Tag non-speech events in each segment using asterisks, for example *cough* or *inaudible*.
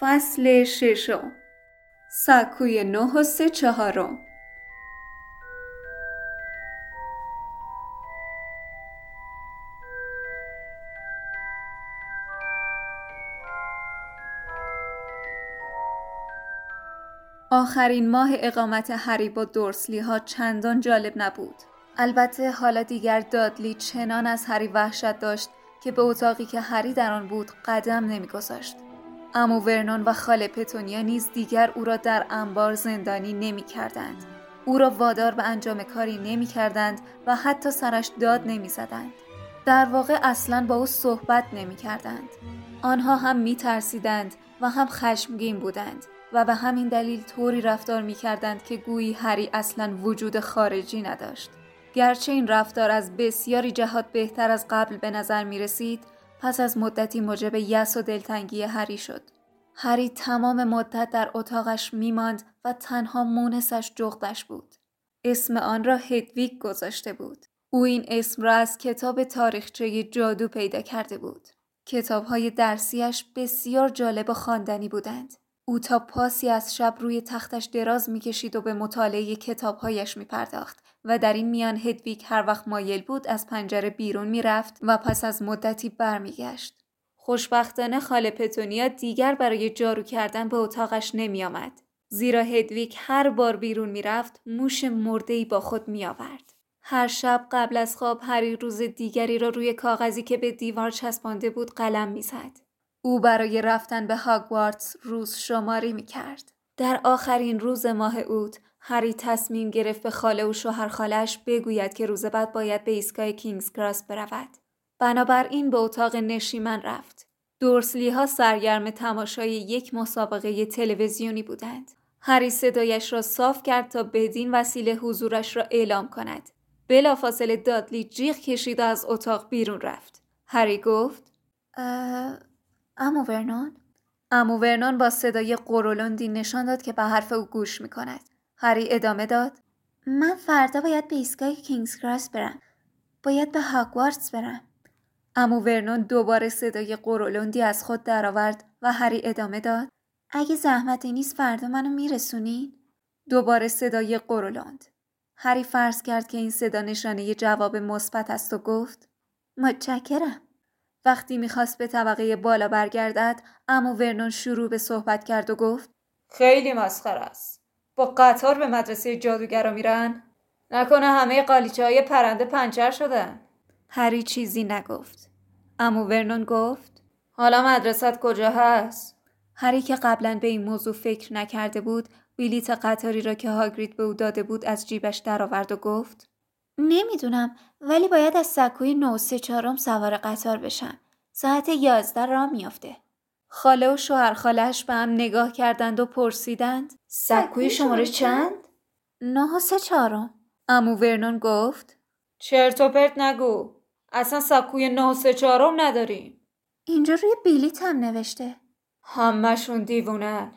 فصل ششم سکوی نه و سه چهارم آخرین ماه اقامت هری با دورسلی ها چندان جالب نبود. البته حالا دیگر دادلی چنان از هری وحشت داشت که به اتاقی که هری در آن بود قدم نمیگذاشت. امو ورنون و خاله پتونیا نیز دیگر او را در انبار زندانی نمی کردند. او را وادار به انجام کاری نمی کردند و حتی سرش داد نمی زدند. در واقع اصلا با او صحبت نمی کردند. آنها هم می ترسیدند و هم خشمگین بودند و به همین دلیل طوری رفتار می کردند که گویی هری اصلا وجود خارجی نداشت. گرچه این رفتار از بسیاری جهات بهتر از قبل به نظر می رسید پس از مدتی موجب یس و دلتنگی هری شد. هری تمام مدت در اتاقش میماند و تنها مونسش جغدش بود. اسم آن را هدویگ گذاشته بود. او این اسم را از کتاب تاریخچه جادو پیدا کرده بود. کتاب های درسیش بسیار جالب و خواندنی بودند. او تا پاسی از شب روی تختش دراز می‌کشید و به مطالعه کتابهایش می پرداخت و در این میان هدویگ هر وقت مایل بود از پنجره بیرون می‌رفت و پس از مدتی برمیگشت. خوشبختانه خاله پتونیا دیگر برای جارو کردن به اتاقش نمی آمد. زیرا هدویگ هر بار بیرون می‌رفت موش مردهی با خود می آورد. هر شب قبل از خواب هری روز دیگری را روی کاغذی که به دیوار چسبانده بود قلم می‌زد. او برای رفتن به هاگوارتس روز شماری می کرد. در آخرین روز ماه اوت هری تصمیم گرفت به خاله و شوهر خالش بگوید که روز بعد باید به ایستگاه کینگز کراس برود. بنابراین به اتاق نشیمن رفت. دورسلی ها سرگرم تماشای یک مسابقه تلویزیونی بودند. هری صدایش را صاف کرد تا بدین وسیله حضورش را اعلام کند. بلافاصله دادلی جیغ کشید و از اتاق بیرون رفت. هری گفت امو ورنون؟ امو ورنون با صدای قرولندی نشان داد که به حرف او گوش می کند. هری ادامه داد من فردا باید به ایستگاه کینگز کراس برم. باید به هاگوارتس برم. امو ورنون دوباره صدای قرولندی از خود درآورد و هری ادامه داد اگه زحمتی نیست فردا منو میرسونین؟ دوباره صدای قرولند. هری فرض کرد که این صدا نشانه جواب مثبت است و گفت متشکرم. وقتی می‌خواست به طبقه بالا برگردد امو ورنون شروع به صحبت کرد و گفت خیلی مسخر است با قطار به مدرسه جادوگرا میرن نکنه همه قالیچه های پرنده پنچر شدن هری چیزی نگفت امو ورنون گفت حالا مدرسه کجا هست هری که قبلا به این موضوع فکر نکرده بود بلیت قطاری را که هاگرید به او داده بود از جیبش درآورد و گفت نمی‌دونم ولی باید از سکوی نو سه چهارم سوار قطار بشم. ساعت یازده را میافته. خاله و شوهر خالش به هم نگاه کردند و پرسیدند سکوی شماره چند؟ نه و سه چهارم. امو ورنون گفت چرت و پرت نگو. اصلا سکوی نه و سه چهارم نداریم. اینجا روی بلیت هم نوشته. همهشون دیوونن.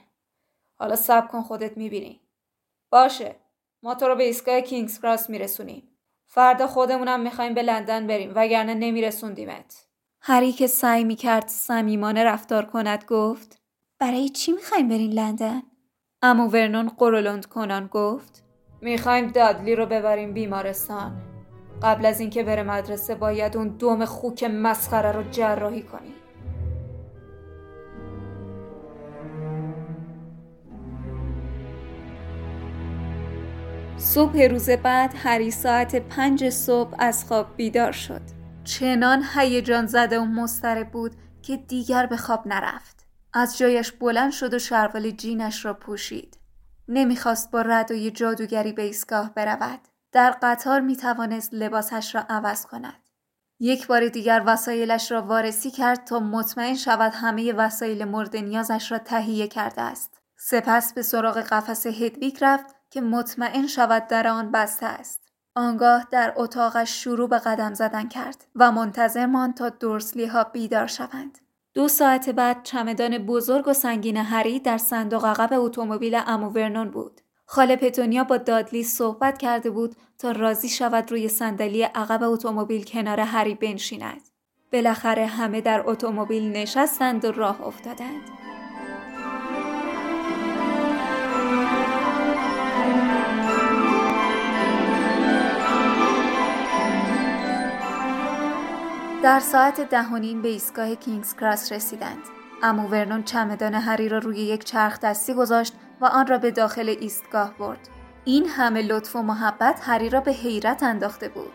حالا سب کن خودت می‌بینی. باشه. ما تو رو به ایستگاه کینگز کراس میرسونیم. فردا خودمونم می‌خوایم به لندن بریم وگرنه نمیرسوندیمت. هری که سعی می‌کرد صمیمانه رفتار کند گفت برای چی می‌خوایم برین لندن؟ امو ورنون قرولند کنان گفت می‌خوایم دادلی رو ببریم بیمارستان. قبل از اینکه بره مدرسه باید اون دوم خوک مسخره رو جراحی کنیم. صبح روز بعد هری ساعت پنج صبح از خواب بیدار شد. چنان هیجان زده و مضطرب بود که دیگر به خواب نرفت. از جایش بلند شد و شروال جینش را پوشید. نمی‌خواست با ردای جادوگری به ایستگاه برود. در قطار می توانست لباسش را عوض کند. یک بار دیگر وسایلش را وارسی کرد تا مطمئن شود همه وسایل مورد نیازش را تهیه کرده است. سپس به سراغ قفس هدویک رفت که مطمئن شود در آن بسته است. آنگاه در اتاقش شروع به قدم زدن کرد و منتظر ماند تا دورسلی ها بیدار شوند. دو ساعت بعد چمدان بزرگ و سنگین هری در صندوق عقب اتومبیل امو ورنون بود. خاله پتونیا با دادلی صحبت کرده بود تا راضی شود روی صندلی عقب اتومبیل کنار هری بنشیند. بالاخره همه در اتومبیل نشستند و راه افتادند. در ساعت ده به ایستگاه کینگز کراس رسیدند. امو ورنون چمدان هری را روی یک چرخ دستی گذاشت و آن را به داخل ایستگاه برد. این همه لطف و محبت هری را به حیرت انداخته بود.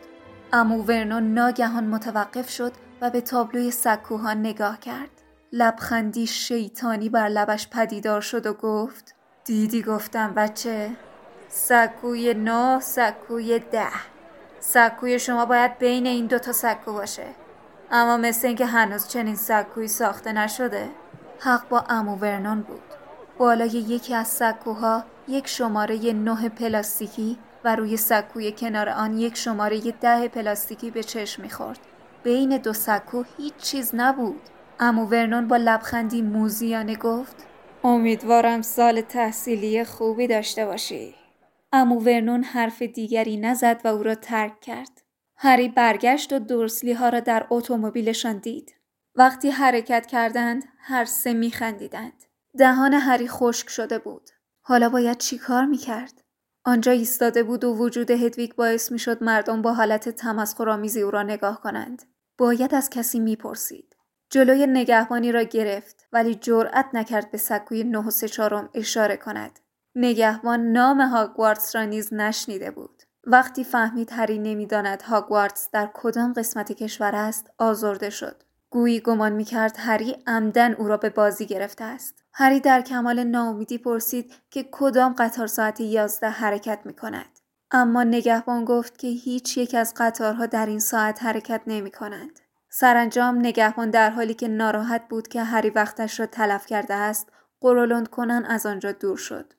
امو ورنون ناگهان متوقف شد و به تابلوی سکوها نگاه کرد. لبخندی شیطانی بر لبش پدیدار شد و گفت دیدی گفتم بچه سکوی نو سکوی ده سکوی شما باید بین این دوتا سکو باشه اما مثل اینکه هنوز چنین سکوی ساخته نشده حق با امو ورنون بود. بالای یکی از سکوها یک شماره نه پلاستیکی و روی سکوی کنار آن یک شماره ده پلاستیکی به چشم می‌خورد. بین دو سکو هیچ چیز نبود. امو ورنون با لبخندی موزیانه گفت امیدوارم سال تحصیلی خوبی داشته باشی. امو ورنون حرف دیگری نزد و او را ترک کرد. هری برگشت و دورسلی ها را در اتومبیلشان دید. وقتی حرکت کردند هر سه میخندیدند. دهان هری خشک شده بود. حالا باید چی کار می‌کرد؟ آنجا ایستاده بود و وجود هدویگ باعث می‌شد مردم با حالت تمسخرآمیزی او را نگاه کنند. باید از کسی می‌پرسید. جلوی نگهبانی را گرفت ولی جرأت نکرد به سکوی نه و اشاره کند. نگهبان نام هاگوارتس را نیز نشنیده بود. وقتی فهمید هری نمی‌داند هاگوارتس در کدام قسمت کشور است آزرده شد گویی گمان می‌کرد هری عمدن او را به بازی گرفته است هری در کمال ناامیدی پرسید که کدام قطار ساعت یازده حرکت می کند. اما نگهبان گفت که هیچ یک از قطارها در این ساعت حرکت نمی کنند. سرانجام نگهبان در حالی که ناراحت بود که هری وقتش را تلف کرده است قرولند کنن از آنجا دور شد.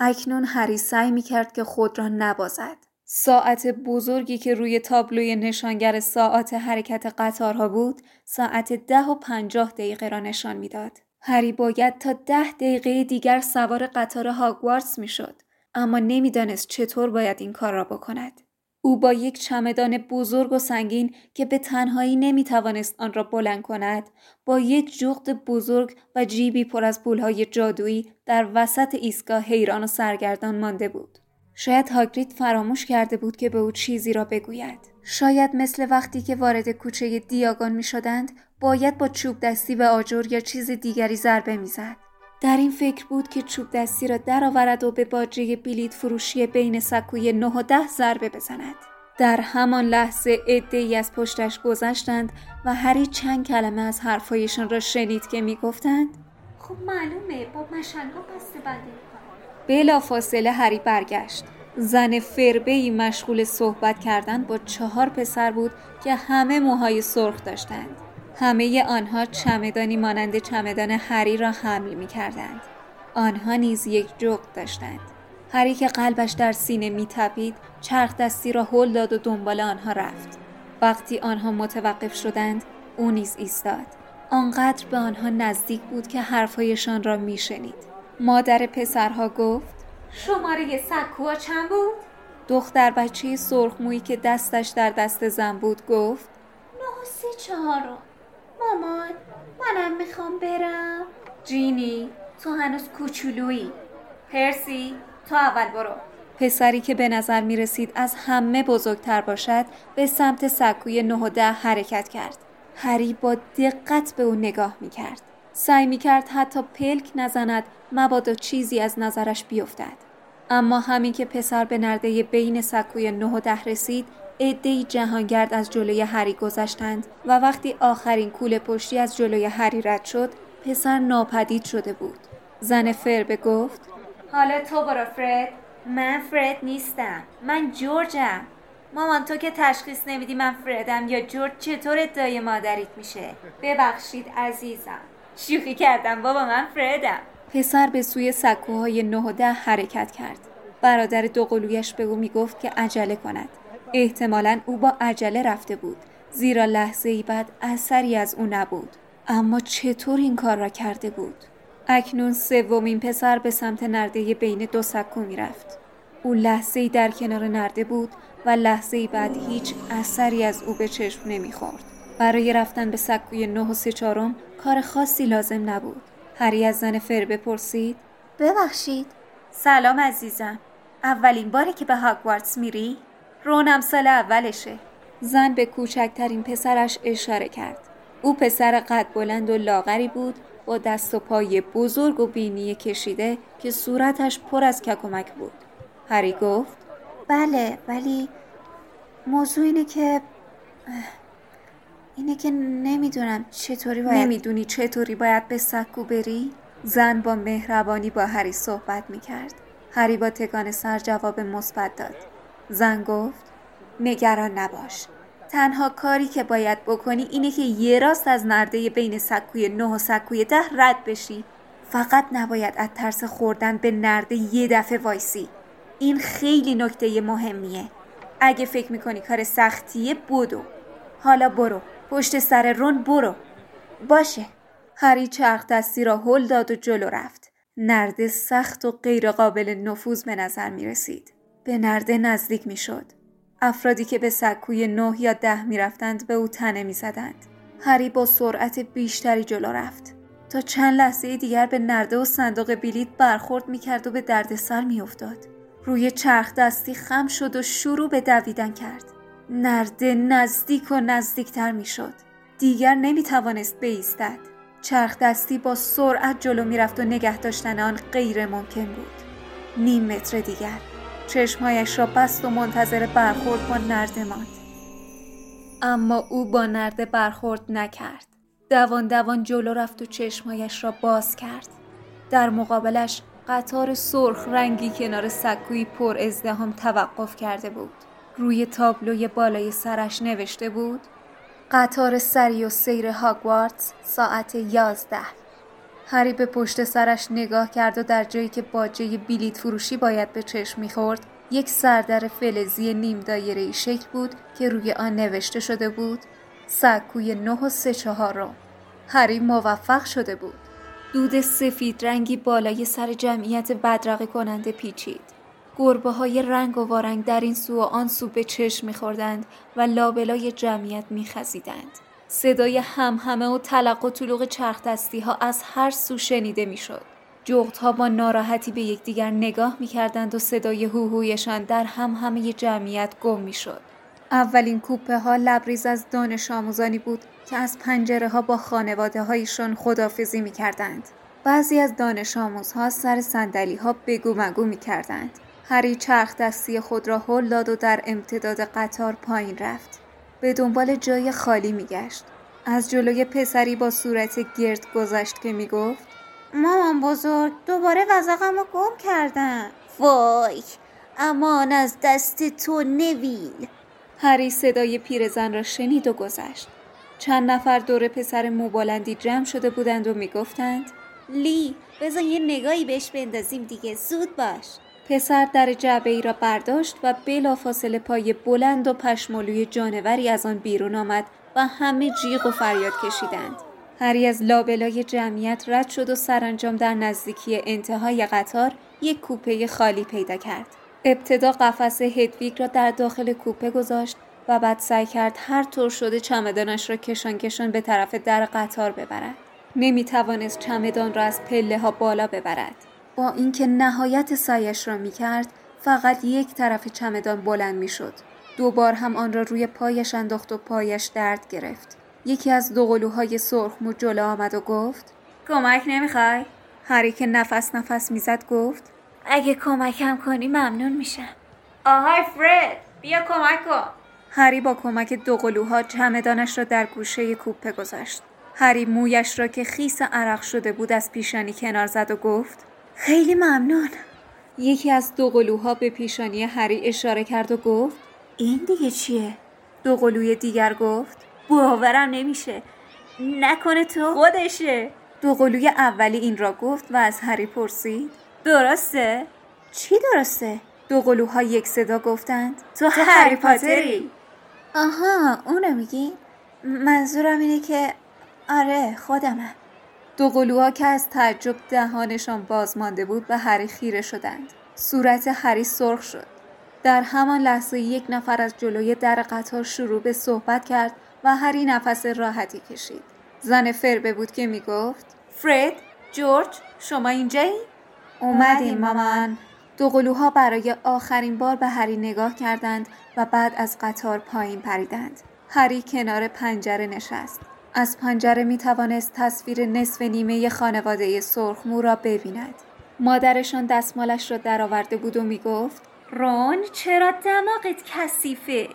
اکنون هری سعی می کرد که خود را نبازد. ساعت بزرگی که روی تابلوی نشانگر ساعت حرکت قطارها بود ساعت ده و پنجاه دقیقه را نشان می‌داد. هری باید تا ده دقیقه دیگر سوار قطار هاگوارتس می‌شد اما نمی‌دانست چطور باید این کار را بکند. او با یک چمدان بزرگ و سنگین که به تنهایی نمی توانست آن را بلند کند با یک جغد بزرگ و جیبی پر از پولهای جادویی در وسط ایستگاه حیران و سرگردان مانده بود شاید هاگرید فراموش کرده بود که به او چیزی را بگوید. شاید مثل وقتی که وارد کوچه دیاگان می شدند باید با چوب دستی و آجر یا چیز دیگری ضربه می‌زد. در این فکر بود که چوب دستی را درآورد و به باجه بلیت فروشی بین سکوی نه و ده ضربه بزند. در همان لحظه ای از پشتش گذشتند و هری چند کلمه از حرفهایشان را شنید که می‌گفتند خب معلومه با مشنگا بسته بندی بلا فاصله هری برگشت زن فربهی مشغول صحبت کردن با چهار پسر بود که همه موهای سرخ داشتند همه آنها چمدانی مانند چمدان هری را حمل می کردند. آنها نیز یک جغد داشتند. هری که قلبش در سینه می تپید چرخ دستی را هل داد و دنبال آنها رفت. وقتی آنها متوقف شدند او نیز ایستاد. آنقدر به آنها نزدیک بود که حرفهایشان را می شنید. مادر پسرها گفت شماره سکوها چند بود؟ دختر بچه سرخمویی که دستش در دست زن بود گفت نه سه چهارم مامان منم می‌خوام برم جینی تو هنوز کوچولویی پرسی تو اول برو پسری که به نظر می رسید از همه بزرگتر باشد به سمت سکوی نه و ده حرکت کرد. هری با دقت به او نگاه می کرد. سعی می کرد حتی پلک نزند مبادا چیزی از نظرش بیفتد. اما همین که پسر به نرده بین سکوی نه و ده رسید عدهای جهانگرد از جلوی هری گذشتند و وقتی آخرین کوله پشتی از جلوی هری رد شد پسر ناپدید شده بود. زن فربه گفت حالا تو برو فرد. من فرد نیستم. من جورجم. مامان تو که تشخیص نمیدی من فردم یا جورج چطور ادعای مادریت میشه؟ ببخشید عزیزم. شوخی کردم بابا من فردم. پسر به سوی سکوهای نه و ده حرکت کرد. برادر دوقلویش به او می‌گفت که عجله کند. احتمالا او با عجله رفته بود. زیرا لحظه ای بعد اثری از او نبود. اما چطور این کار را کرده بود؟ اکنون سومین پسر به سمت نرده بین دو سکو رفت. او لحظه ای در کنار نرده بود و لحظه ای بعد هیچ اثری از او به چشم نمی‌خورد. برای رفتن به سکوی نه و سه چهارم کار خاصی لازم نبود. هری از زن فر بپرسید. ببخشید. سلام عزیزم. اولین باری که به هاگوارتس میری؟ رونم سال اولشه. زن به کوچکترین پسرش اشاره کرد. او پسر قد بلند و لاغری بود با دست و پای بزرگ و بینی کشیده که صورتش پر از ککمک بود. هری گفت. بله ولی موضوع اینه که اینه که نمی‌دونم چطوری باید نمی‌دونی چطوری باید به سکو بری؟ زن با مهربانی با هری صحبت می‌کرد. هری با تکان سر جواب مثبت داد. زن گفت نگران نباش. تنها کاری که باید بکنی اینه که یه راست از نرده بین سکوی نه و سکوی ده رد بشی. فقط نباید از ترس خوردن به نرده یه دفعه وایسی. این خیلی نکته مهمیه. اگه فکر می‌کنی کار سختیه بدو. حالا برو. پشت سر رون برو باشه هری چرخ دستی را هل داد و جلو رفت نرده سخت و غیرقابل نفوذ به نظر می رسید. به نرده نزدیک می شد. افرادی که به سکوی نه یا ده می رفتند به او تنه می زدند. هری با سرعت بیشتری جلو رفت. تا چند لحظه دیگر به نرده و صندوق بلیت برخورد می کرد و به دردسر می افتاد. روی چرخ دستی خم شد و شروع به دویدن کرد. نرده نزدیک و نزدیکتر می شد. دیگر نمی توانست بیستد. چرخ دستی با سرعت جلو می‌رفت و نگه داشتن آن غیر ممکن بود. نیم متر دیگر چشمهایش را بست و منتظر برخورد با نرده ماند. اما او با نرده برخورد نکرد. دوان دوان جلو رفت و چشمهایش را باز کرد. در مقابلش قطار سرخ رنگی کنار سکوی پر ازدهام توقف کرده بود. روی تابلوی بالای سرش نوشته بود قطار سری و سیر هاگوارتس ساعت یازده. هری به پشت سرش نگاه کرد و در جایی که باجه بلیت فروشی باید به چشم می‌خورد یک سردر فلزی نیم دایره شکل بود که روی آن نوشته شده بود سکوی نه و سه چهارم. هری موفق شده بود. دود سفید رنگی بالای سر جمعیت بدرقه کننده پیچید. گربه های رنگ و وارنگ در این سو و آن سو به چشم میخوردند و لابلای جمعیت میخزیدند. صدای همهمه و تلق و طلوق چرخ دستی ها از هر سو شنیده می‌شد. جغت ها با ناراحتی به یکدیگر نگاه می‌کردند و صدای هوهویشان در همهمه جمعیت گم می‌شد. اولین کوپه ها لبریز از دانش آموزانی بود که از پنجره ها با خانواده هایشان خدافزی می کردند. بعضی از دانش آموزها سر سندلی ها بگو مگو می کردند. هری چرخ دستی خود را هل داد و در امتداد قطار پایین رفت. به دنبال جای خالی میگشت. از جلوی پسری با صورت گرد گذشت که می‌گفت مامان بزرگ دوباره وزقم رو گم کردم وای امان از دست تو نویل هری صدای پیرزن را شنید و گذشت چند نفر دور پسر موبالندی جمع شده بودند و می‌گفتند لی بذار یه نگاهی بهش بندازیم دیگه زود باش پسر در جعبه ای را برداشت و بلافاصله پای بلند و پشمالوی جانوری از آن بیرون آمد و همه جیغ و فریاد کشیدند. هری از لابلای جمعیت رد شد و سرانجام در نزدیکی انتهای قطار یک کوپه خالی پیدا کرد. ابتدا قفس هدویگ را در داخل کوپه گذاشت و بعد سعی کرد هر طور شده چمدانش را کشان کشان به طرف در قطار ببرد. نمی توانست چمدان را از پله ها بالا ببرد. با اینکه نهایت سعیش را می کرد فقط یک طرف چمدان بلند می شد. دوبار هم آن را روی پایش انداخت و پایش درد گرفت. یکی از دو قلوهای سرخ مو جلو آمد و گفت کمک نمی‌خوای؟ هری که نفس نفس می‌زد گفت اگه کمکم کنی ممنون میشم. آهای فرد بیا کمک کن. هری با کمک دو قلوها چمدانش را در گوشه کوپه گذاشت. هری مویش را که خیس عرق شده بود از پیشانی کنار زد و گفت خیلی ممنون یکی از دو قلوها به پیشانی هری اشاره کرد و گفت این دیگه چیه؟ دو قلوی دیگر گفت باورم نمیشه نکنه تو خودشه دو قلوی اولی این را گفت و از هری پرسید درسته؟ چی درسته؟ دو قلوها یک صدا گفتند تو, تو هری پاتری آها اونو میگی؟ منظورم اینه که آره خودمم دو قلوها که از تعجب دهانشان باز مانده بود به هری خیره شدند. صورت هری سرخ شد. در همان لحظه یک نفر از جلوی در قطار شروع به صحبت کرد و هری نفس راحتی کشید. زن فربه بود که می‌گفت فرد جورج شما اینجایی؟ اومدیم مامان. دوقلوها برای آخرین بار به هری نگاه کردند و بعد از قطار پایین پریدند. هری کنار پنجره نشست. از پنجره می توانست تصویر نصف نیمه خانواده سرخمو را ببیند. مادرشان دستمالش را درآورده بود و می گفت رون چرا دماغت کثیفه؟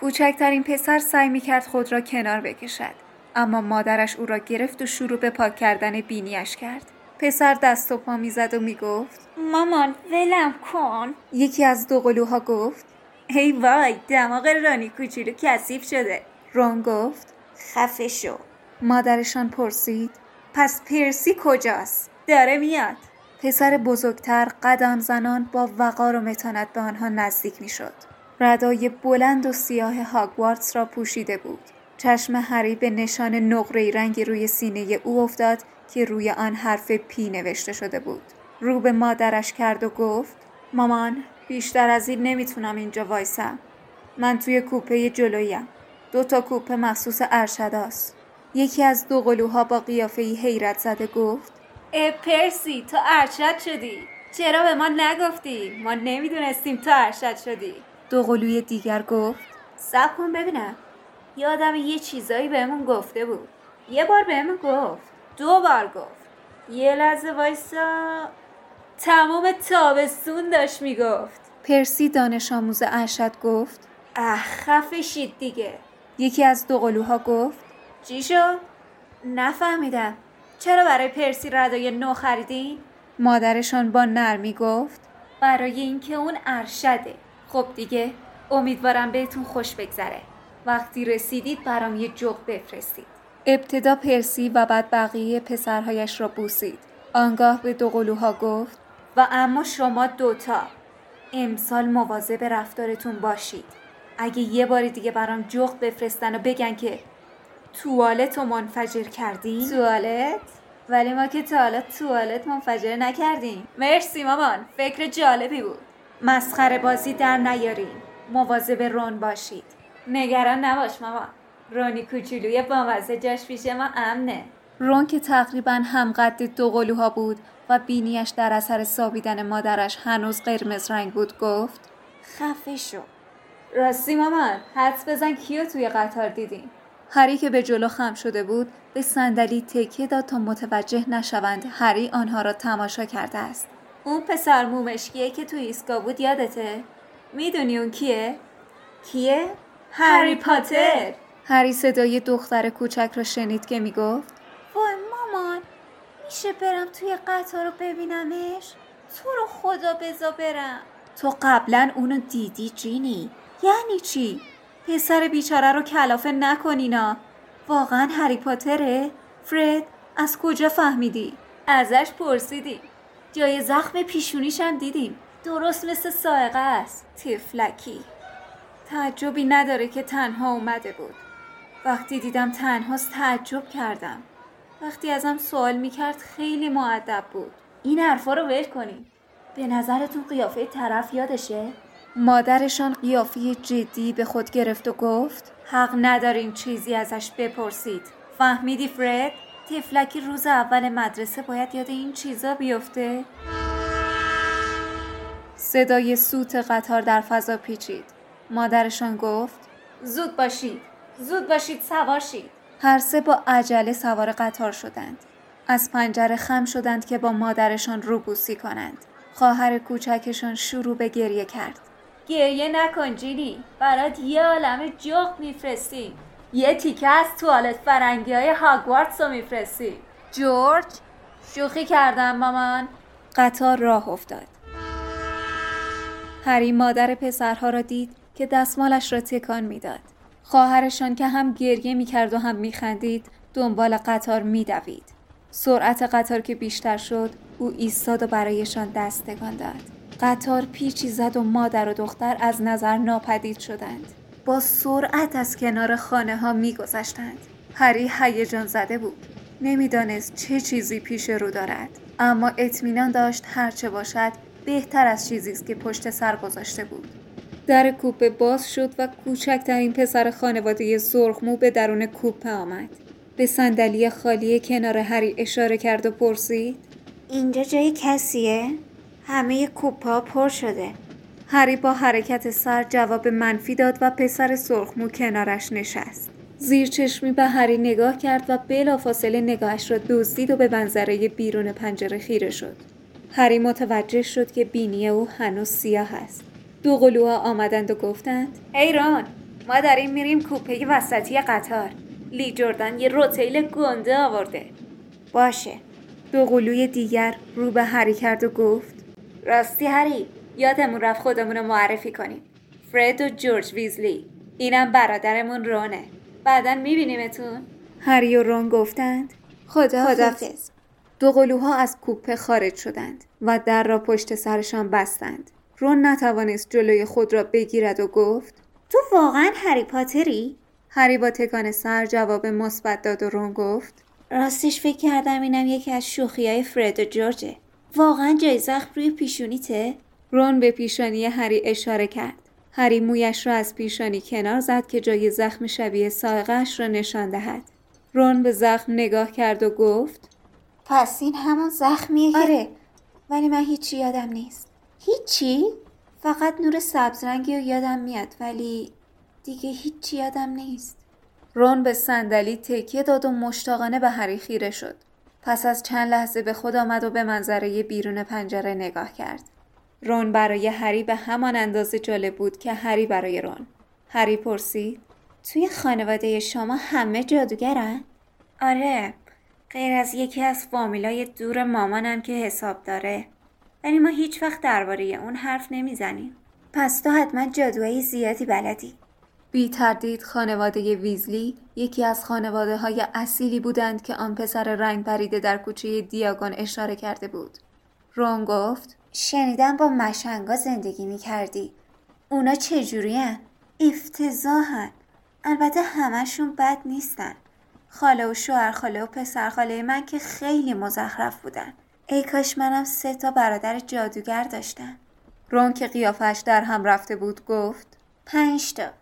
کوچکترین پسر سعی می کرد خود را کنار بکشد. اما مادرش او را گرفت و شروع به پاک کردن بینیش کرد. پسر دست و پا می‌زد و می‌گفت مامان ولم کن یکی از دو قلوها گفت ای وای دماغ رانی کوچولو کثیف شده رون گفت خفه شو مادرشان پرسید پس پرسی کجاست داره میاد پسر بزرگتر قدم زنان با وقار و متانت به آنها نزدیک می‌شد ردای بلند و سیاه هاگوارتس را پوشیده بود چشم هری به نشان نقره رنگی روی سینه او افتاد که روی آن حرف پی نوشته شده بود. رو به مادرش کرد و گفت مامان بیشتر از این نمی‌تونم اینجا وایسم. من توی کوپه جلویم. دو تا کوپه مخصوص ارشداست. یکی از دو قلوها با قیافه حیرت زده گفت اه پرسی تو ارشد شدی. چرا به ما نگفتی؟ ما نمی‌دونستیم تو ارشد شدی. دو قلوی دیگر گفت سب کن ببینم. یادم یه چیزایی بهمون گفته بود. یه بار بهمون گفت. دو بار گفت. یه لحظه وایسا. تمام تابستون داشت می‌گفت. پرسی دانش آموز ارشد گفت اه خفشید دیگه. یکی از دو قلوها گفت چی شد؟ نفهمیدم. چرا برای پرسی ردای نو خریدین؟ مادرشان با نرمی گفت برای اینکه اون ارشده. خب دیگه امیدوارم بهتون خوش بگذره. وقتی رسیدید برام یه جغ بفرستید. ابتدا پرسی و بعد بقیه پسرهایش را بوسید. آنگاه به دو قلوها گفت و اما شما دوتا. امسال مواظب رفتارتون باشید. اگه یه بار دیگه برام جغ بفرستن و بگن که توالت رو منفجر کردیم توالت؟ ولی ما که تا حالا توالت منفجر نکردیم. مرسی مامان. فکر جالبی بود. مسخره بازی در نیاریم مواظب رون باشید. نگران نباش مامان. رونی کوچولوی بامزه جاش پیش ما امنه. رون که تقریبا همقد دو قلوها بود و بینیش در اثر سابیدن مادرش هنوز قرمز رنگ بود گفت خفه شو. راستی مامان حدس بزن کیو توی قطار دیدیم؟ هری که به جلو خم شده بود به صندلی تکیه داد تا متوجه نشوند هری آنها را تماشا کرده است. اون پسر مومشکیه که توی ایسکا بود یادته؟ می‌دونی اون کیه؟ کیه؟ هری پاتر. هری صدای دختر کوچک را شنید که می‌گفت وای مامان میشه برم توی قطار رو ببینمش؟ تو رو خدا بزا برم. تو قبلا اونو دیدی جینی؟ یعنی چی؟ پسر بیچاره رو کلافه نکنینا. واقعا هری پاتره؟ فرد از کجا فهمیدی؟ ازش پرسیدیم جای زخم پیشونیش هم دیدیم. درست مثل سائقه است. تفلکی. تعجبی نداره که تنها اومده بود. وقتی دیدم تنهاست تعجب کردم. وقتی ازم سوال می‌کرد خیلی معدب بود. این حرفا رو ول کنیم به نظرتون قیافه طرف یادشه؟ مادرشان قیافه جدی به خود گرفت و گفت حق نداریم چیزی ازش بپرسید. فهمیدی فرد؟ تفلکی روز اول مدرسه باید یاد این چیزا بیفته؟ صدای سوت قطار در فضا پیچید. مادرشان گفت زود باشید زود باشید سوار شید. هر سه با عجله سوار قطار شدند. از پنجره خم شدند که با مادرشان روبوسی کنند. خواهر کوچکشان شروع به گریه کرد. گریه نکن جینی برات یه عالم جغ میفرستیم یه تیکه از توالت فرنگی های هاگوارتس رو میفرستیم جورج شوخی کردم مامان. قطار راه افتاد. هری مادر پسرها را دید که دستمالش را تکان می‌داد. خواهرشان که هم گریه می‌کرد و هم میخندید دنبال قطار میدوید. سرعت قطار که بیشتر شد او ایستاد و برایشان دست تکان داد. قطار پیچی زد و مادر و دختر از نظر ناپدید شدند. با سرعت از کنار خانه ها میگذشتند هری هیجان زده بود. نمی‌دانست چه چیزی پیش رو دارد. اما اطمینان داشت هرچه باشد بهتر از چیزی است که پشت سر گذاشته بود. در کوپه باز شد و کوچکترین پسر خانواده سرخمو به درون کوپه آمد. به صندلی خالی کنار هری اشاره کرد و پرسید اینجا جای کسیه؟ همه کوپا پر شده. هری با حرکت سر جواب منفی داد و پسر سرخمو کنارش نشست. زیر چشمی به هری نگاه کرد و بلافاصله نگاهش را دزدید و به منظره بیرون پنجره خیره شد. هری متوجه شد که بینی او هنوز سیاه است. دو قلوها آمدند و گفتند ای ران ما داریم میریم کوپه وسطی قطار. لی جردن یه روتیل گنده آورده. باشه. دو قلوی دیگر رو به هری کرد و گفت راستی هری یادمون رفت خودمون رو معرفی کنیم. فرد و جورج ویزلی. اینم برادرمون رونه. بعدا میبینیمتون. هری و رون گفتند خدا خدافز دو قلوها از کوپه خارج شدند و در را پشت سرشان بستند. رون نتوانست جلوی خود را بگیرد و گفت تو واقعا هری پاتری؟ هری با تکان سر جواب مثبت داد و رون گفت راستش فکر کردم اینم یکی از شوخی های فرد و جورجه. واقعا جای زخم روی پیشونیته؟ رون به پیشانی هری اشاره کرد. هری مویش را از پیشانی کنار زد که جای زخم شبیه ساقش را نشان دهد. رون به زخم نگاه کرد و گفت پس این همون زخمیه آره. ولی من هیچی یادم نیست. هیچی؟ فقط نور سبز رنگی رو یادم میاد ولی دیگه هیچی یادم نیست. رون به صندلی تکیه داد و مشتاقانه به هری خیره شد. پس از چند لحظه به خود آمد و به منظره بیرون پنجره نگاه کرد. رون برای هری به همان اندازه جالب بود که هری برای رون. هری پرسید توی خانواده شما همه جادوگرن؟ آره غیر از یکی از فامیلای دور مامانم که حساب داره. ولی ما هیچ وقت درباره اون حرف نمی‌زنیم. پس تو حتما جادوهای زیادی بلدی. بی تردید خانواده ویزلی یکی از خانواده های اصیلی بودند که آن پسر رنگ پریده در کوچه دیاگون اشاره کرده بود. رون گفت شنیدم با مشنگا زندگی می کردی. اونا چجوری هن؟ افتضاحن. البته همشون بد نیستن. خاله و شوهر خاله و پسر خاله من که خیلی مزخرف بودن. ای کاش منم سه تا برادر جادوگر داشتم. رون که قیافش در هم رفته بود گفت پنج تا.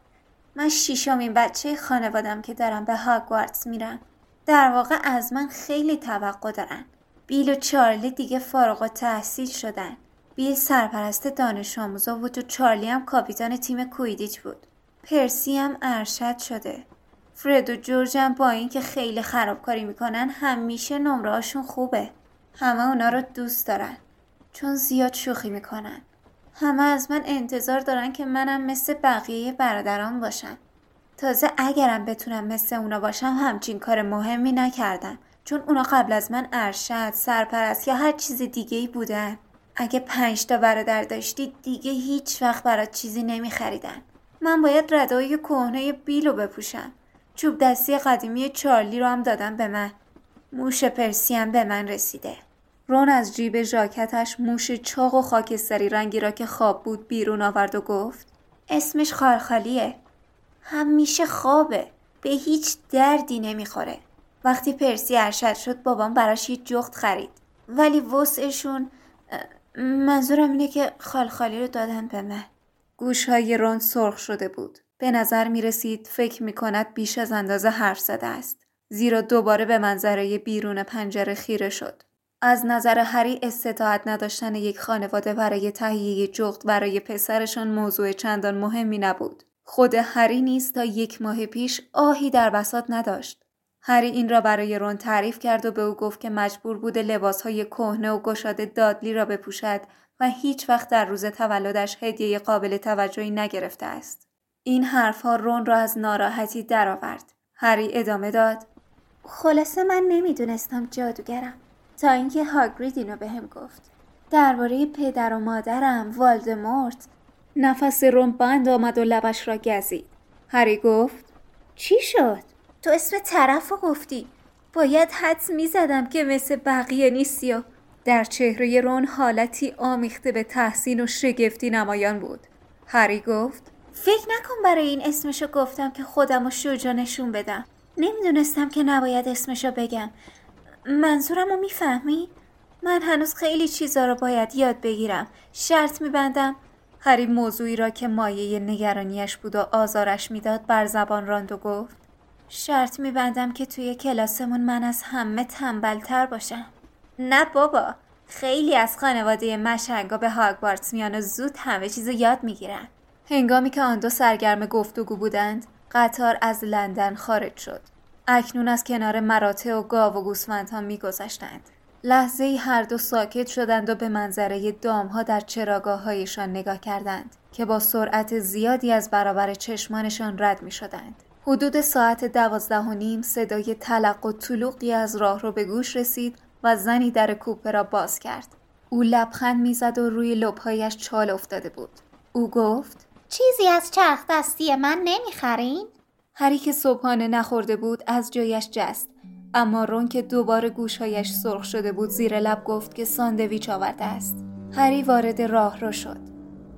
من شیشمین بچه خانوادم که دارم به هاگوارتس میرم. در واقع از من خیلی توقع دارن. بیل و چارلی دیگه فارغ و تحصیل شدن. بیل سرپرست دانش آموزا بود و چارلی هم کاپیتان تیم کویدیچ بود. پرسی هم ارشد شده. فرد و جورج هم با اینکه خیلی خرابکاری می‌کنن همیشه نمرهاشون خوبه. همه اونا رو دوست دارن. چون زیاد شوخی می‌کنن. همه از من انتظار دارن که منم مثل بقیه برادران باشم. تازه اگرم بتونم مثل اونا باشم همچین کار مهمی نکردم. چون اونا قبل از من ارشد، سرپرست یا هر چیز دیگه ای بودن. اگه پنج تا برادر داشتی دیگه هیچ وقت برات چیزی نمیخریدن. من باید ردای کهنه بیلو بپوشم. چوب دستی قدیمی چارلی رو هم دادم به من. موش پرسی هم به من رسیده. رون از جیب ژاکتش موش چاق و خاکستری رنگی را که خواب بود بیرون آورد و گفت اسمش خارخالیه. همیشه خوابه. به هیچ دردی نمی‌خوره. وقتی پرسی ارشد شد بابام براش یه جخت خرید ولی وسعشون منظورم اینه که خالخالی رو دادن به من گوشهای رون سرخ شده بود به نظر می رسید فکر می کند بیش از اندازه حرف زده است زیرا دوباره به منظره بیرون پنجره خیره شد از نظر هری استطاعت نداشتن یک خانواده برای تهیه جغد برای پسرشان موضوع چندان مهمی نبود خود هری نیز تا یک ماه پیش آهی در بساط نداشت هری این را برای رون تعریف کرد و به او گفت که مجبور بوده لباسهای کهنه و گشاده دادلی را بپوشد و هیچ وقت در روز تولدش هدیه قابل توجهی نگرفته است. این حرفها رون را از ناراحتی درآورد. هری ادامه داد: خلاصه من نمی‌دونستم جادوگرم تا اینکه هاگرید اینو بهم گفت. درباره پدر و مادرم والدمورت نفس رون بند آمد و لبش را گزید. هری گفت: چی شد؟ تو اسم طرف رو گفتی باید حدس می‌زدم که مثل بقیه نیستی و در چهره رون حالتی آمیخته به تحسین و شگفتی نمایان بود هری گفت فکر نکن برای این اسمشو گفتم که خودم رو شجا نشون بدم نمی‌دونستم که نباید اسمشو بگم منظورم رو می‌فهمی؟ من هنوز خیلی چیزا رو باید یاد بگیرم. شرط میبندم. هری موضوعی را که مایه نگرانیش بود و آزارش می‌داد بر زبان راند و گفت شرط میبندم که توی کلاسمون من از همه تنبلتر باشم. نه بابا خیلی از خانواده مشنگا به هاگوارتس میان و زود همه چیز یاد می‌گیرن. هنگامی که آن دو سرگرم گفتگو بودند قطار از لندن خارج شد. اکنون از کنار مراتع و گاو و گوسفندها میگذشتند لحظه ای هر دو ساکت شدند و به منظره دامها در چراگاه هایشان نگاه کردند که با سرعت زیادی از برابر چشمانشان رد می شدند. حدود ساعت دوازده و نیم صدای تلق و طلوقی از راه رو به گوش رسید و زنی در کوپه را باز کرد. او لبخند می‌زد و روی لبهایش چال افتاده بود. او گفت چیزی از چرخ دستی من نمی‌خرین؟ هری که صبحانه نخورده بود از جایش جست. اما رون که دوباره گوشهایش سرخ شده بود زیر لب گفت که ساندویچ آورده است. هری وارد راه را شد.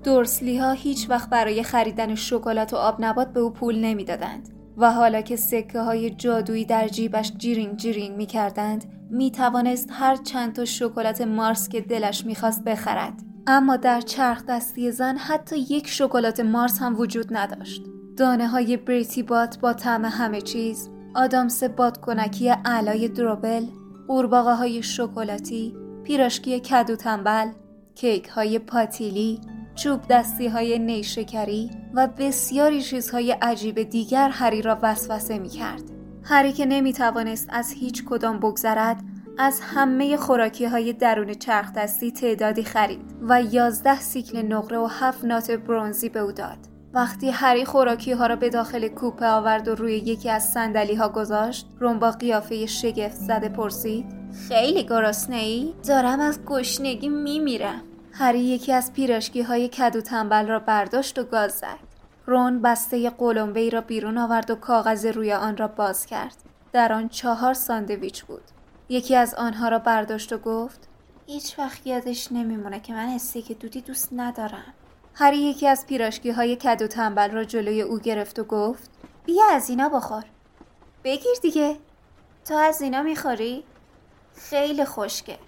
دورسلی ها هیچ وقت برای خریدن شکلات و آب نبات به او پول نمی‌دادند. و حالا که سکه های جادویی در جیبش جیرینگ جیرینگ می کردند می توانست هر چند تا شکلات مارس که دلش می‌خواست بخرد. اما در چرخ دستی زن حتی یک شکلات مارس هم وجود نداشت. دانه های بریتی بات با طعم همه چیز آدامس بادکنکی علای دروبل قورباغه های شکلاتی پیراشکی کدو تنبل کیک های پاتیلی چوب دستی های نیشکری و بسیاری چیزهای عجیب دیگر هری را وسوسه می کرد. هری که نمی توانست از هیچ کدام بگذرد از همه خوراکی های درون چرخ دستی تعدادی خرید و یازده سیکل نقره و هفت نات برونزی به او داد. وقتی هری خوراکی ها را به داخل کوپه آورد و روی یکی از سندلی ها گذاشت رون با قیافه شگفت زده پرسید خیلی گرسنه ای؟ دارم از گشنگی میمیرم. هری یکی از پیراشکی های کدو تنبل را برداشت و گاز زد. رون بسته قلمبه ای را بیرون آورد و کاغذ روی آن را باز کرد. در آن چهار ساندویچ بود. یکی از آنها را برداشت و گفت هیچ وقت یادش نمیمونه که من استیک دودی دوست ندارم. هری یکی از پیراشکی های کدو تنبل را جلوی او گرفت و گفت بیا از اینا بخور. بگیر دیگه. تو از اینا می‌خوری؟ خیلی خوشگه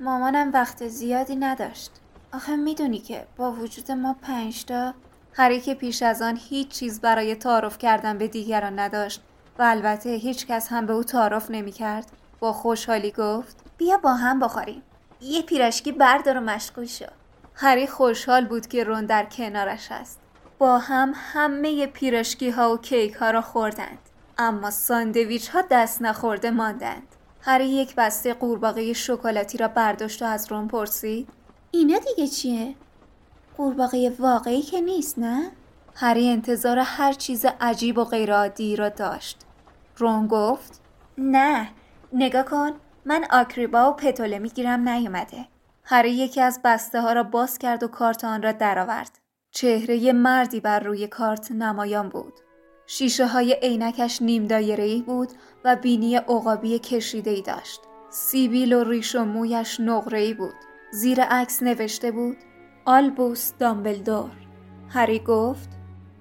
مامانم وقت زیادی نداشت. آخه می‌دونی که با وجود ما پنجتا هری که پیش از آن هیچ چیز برای تعارف کردن به دیگران نداشت و البته هیچ کس هم به او تعارف نمی‌کرد با خوشحالی گفت بیا با هم بخوریم. یه پیراشکی بردار و مشغول شو. هری خوشحال بود که رون در کنارش است. با هم همه پیراشکی ها و کیک ها را خوردند. اما ساندویچ ها دست نخورده ماندند. هری یک بسته قورباغه شکلاتی را برداشت و از رون پرسید. اینا دیگه چیه؟ قورباغه واقعی که نیست نه؟ هری انتظار هر چیز عجیب و غیرعادی را داشت. رون گفت نه نگاه کن من آکریبا و پتوله می‌گیرم نیومده هری یکی از بسته ها را باز کرد و کارت آن را درآورد. چهره مردی بر روی کارت نمایان بود. شیشه های عینکش نیم دایره بود و بینی عقابی کشیده ای داشت. سیبیل و ریش و مویش نقره ای بود. زیر عکس نوشته بود آلبوس دامبلدور. هری گفت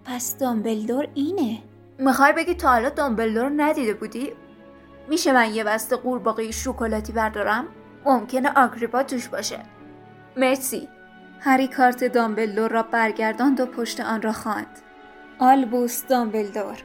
پس دامبلدور اینه. می‌خوای بگی تا حالا دامبلدور ندیده بودی؟ میشه من یه بسته قورباغه شکلاتی بردارم؟ ممکنه آگریبا توش باشه. مرسی. هری کارت دامبلدور را برگرداند و پشت آن را خواند. آلبوس دامبلدور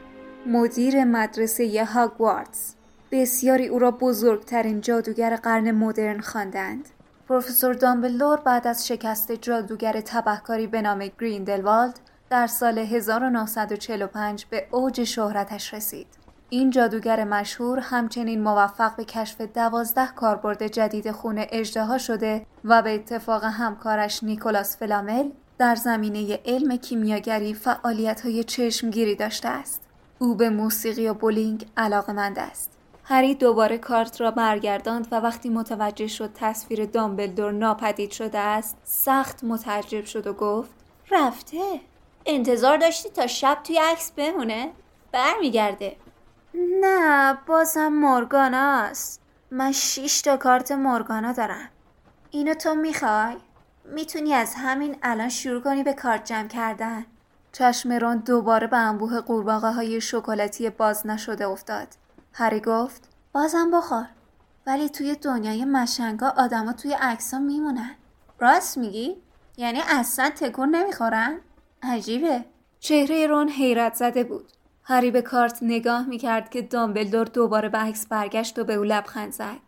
مدیر مدرسه هاگوارتس بسیاری او را بزرگترین جادوگر قرن مدرن خواندند. پروفسور دامبلدور بعد از شکست جادوگر تبهکاری به نام گریندلوالد در سال 1945 به اوج شهرتش رسید. این جادوگر مشهور همچنین موفق به کشف دوازده کاربرد جدید خون اجدها شده و به اتفاق همکارش نیکولاس فلامل در زمینه علم کیمیاگری فعالیت های چشمگیری داشته است. او به موسیقی و بولینگ علاقمند است. هری دوباره کارت را برگرداند و وقتی متوجه شد تصویر دامبلدور ناپدید شده است سخت متعجب شد و گفت رفته انتظار داشتی تا شب توی عکس بمونه برمیگرده نه بازم مورگاناست من شیش تا کارت مورگانا دارم. اینو تو می‌خوای؟ می‌تونی از همین الان شروع کنی به کارت جمع کردن. چشم رون دوباره به انبوه قورباغه های شکلاتی باز نشده افتاد. هری گفت بازم بخور. ولی توی دنیای مشنگا آدما توی عکسا میمونن. راست میگی؟ یعنی اصلا تکون نمی‌خورن؟ عجیبه. چهره رون حیرت زده بود. هری به کارت نگاه می‌کرد که دامبلدور دوباره به عکس برگشت و به او لبخند زد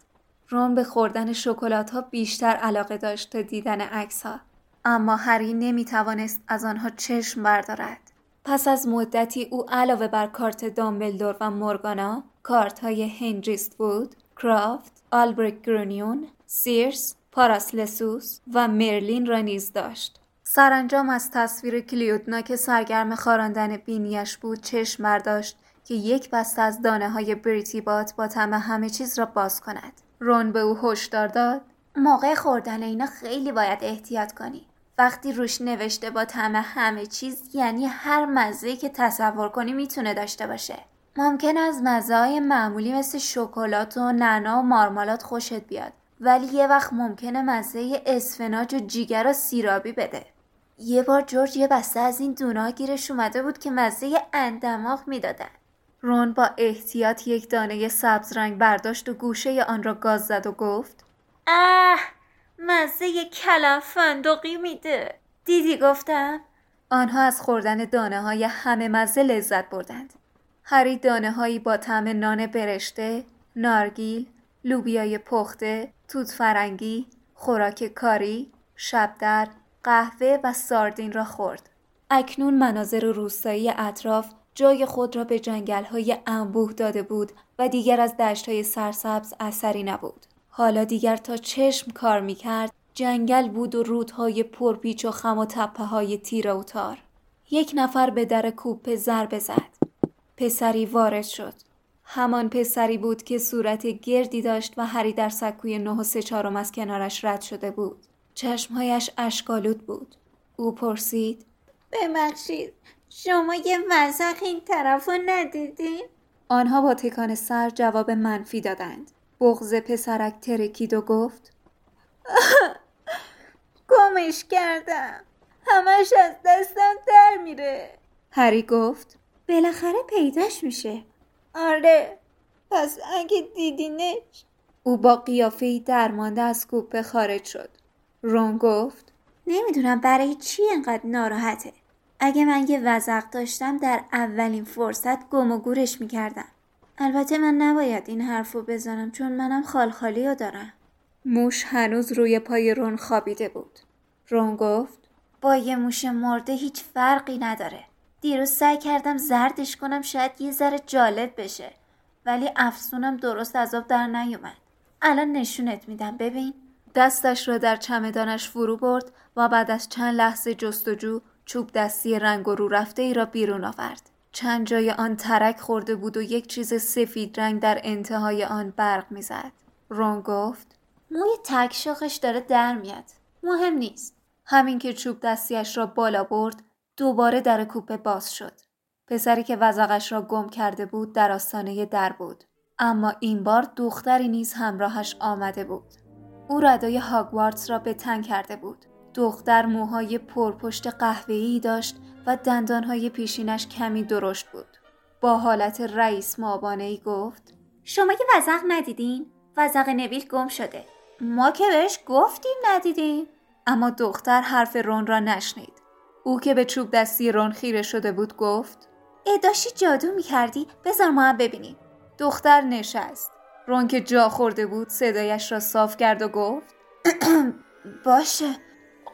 رون به خوردن شکلات ها بیشتر علاقه داشت تا دیدن عکس ها. اما هری نمی توانست از آنها چشم بردارد. پس از مدتی او علاوه بر کارت دامبلدور و مورگانا کارت های هنریست بود، کرافت، آلبرک گرونیون، سیرس، پاراسلسوس و مرلین را نیز داشت. سرانجام از تصویر کلیودنا که سرگرم خاراندن بینیش بود چشم برداشت که یک بسته از دانه های بریتی بات با طعم همه چیز را باز کند. رون به او هشدار داد موقع خوردن اینا خیلی باید احتیاط کنی. وقتی روش نوشته با طعم همه چیز یعنی هر مزه که تصور کنی می‌تونه داشته باشه. ممکن از مزه معمولی مثل شکلات و نعنا و مارمالات خوشت بیاد ولی یه وقت ممکنه مزه اسفناج و جیگر و سیرابی بده. یه بار جورج یه بسته از این دونا گیرش اومده بود که مزه اندماغ می‌دادن. رون با احتیاط یک دانه سبز رنگ برداشت و گوشه آن را گاز زد و گفت اه مزه کلم فندقی میده. دیدی؟ گفتم. آنها از خوردن دانه های همه مزه لذت بردند. هری دانه هایی با طعم نان برشته نارگیل لوبیای پخته توت فرنگی خوراک کاری شبدر قهوه و ساردین را خورد اکنون مناظر روستایی اطراف جای خود را به جنگل های انبوه داده بود و دیگر از دشت های سرسبز اثری نبود. حالا دیگر تا چشم کار می کرد جنگل بود و رودهای پرپیچ و خم و تپه های تیر و تار. یک نفر به در کوپه ضربه زد. پسری وارد شد. همان پسری بود که صورت گردی داشت و هری در سکوی نه و سه چهارم از کنارش رد شده بود. چشمهایش اشکالود بود. او پرسید ببخشید شما یه وزق این طرف رو ندیدین؟ آنها با تکان سر جواب منفی دادند. بغز پسرک ترکید و گفت *laughs* گمش کردم همش از دستم در میره هری گفت بالاخره پیداش میشه آره پس اگه دیدینش او با قیافه درمانده از کوپه خارج شد رون گفت نمی‌دونم برای چی انقدر ناراحته. اگه من یه وزق داشتم در اولین فرصت گم و گورش می‌کردم. البته من نباید این حرف رو بزنم چون منم خالخالی رو دارم. موش هنوز روی پای رون خوابیده بود. رون گفت با یه موش مرده هیچ فرقی نداره. دیروز سعی کردم زردش کنم شاید یه ذره جالب بشه. ولی افسونم درست از آب در نیومد. الان نشونت میدم. ببین دستش را در چمدانش فرو برد و بعد از چند لحظه جستجو چوب دستی رنگ و رو رفته ای را بیرون آورد. چند جای آن ترک خورده بود و یک چیز سفید رنگ در انتهای آن برق می‌زد. رون گفت موی تکشاخش داره در میاد. مهم نیست. همین که چوب دستیش را بالا برد دوباره در کوپه باز شد. پسری که وزقش را گم کرده بود در آستانه در بود. اما این بار دختری نیز همراهش آمده بود. او ردای هاگوارتس را به تن کرده بود. دختر موهای پرپشت قهوه‌ای داشت و دندانهای پیشینش کمی درشت بود. با حالت رئیس مابانه ای گفت شما که وزق ندیدین؟ وزق نویل گم شده. ما که بهش گفتیم ندیدیم. اما دختر حرف رون را نشنید. او که به چوب دستی رون خیره شده بود گفت اداشی جادو می‌کردی بذار ما هم ببینیم. دختر نشست. رون که جا خورده بود صدایش را صاف کرد و گفت *clears throat* باشه.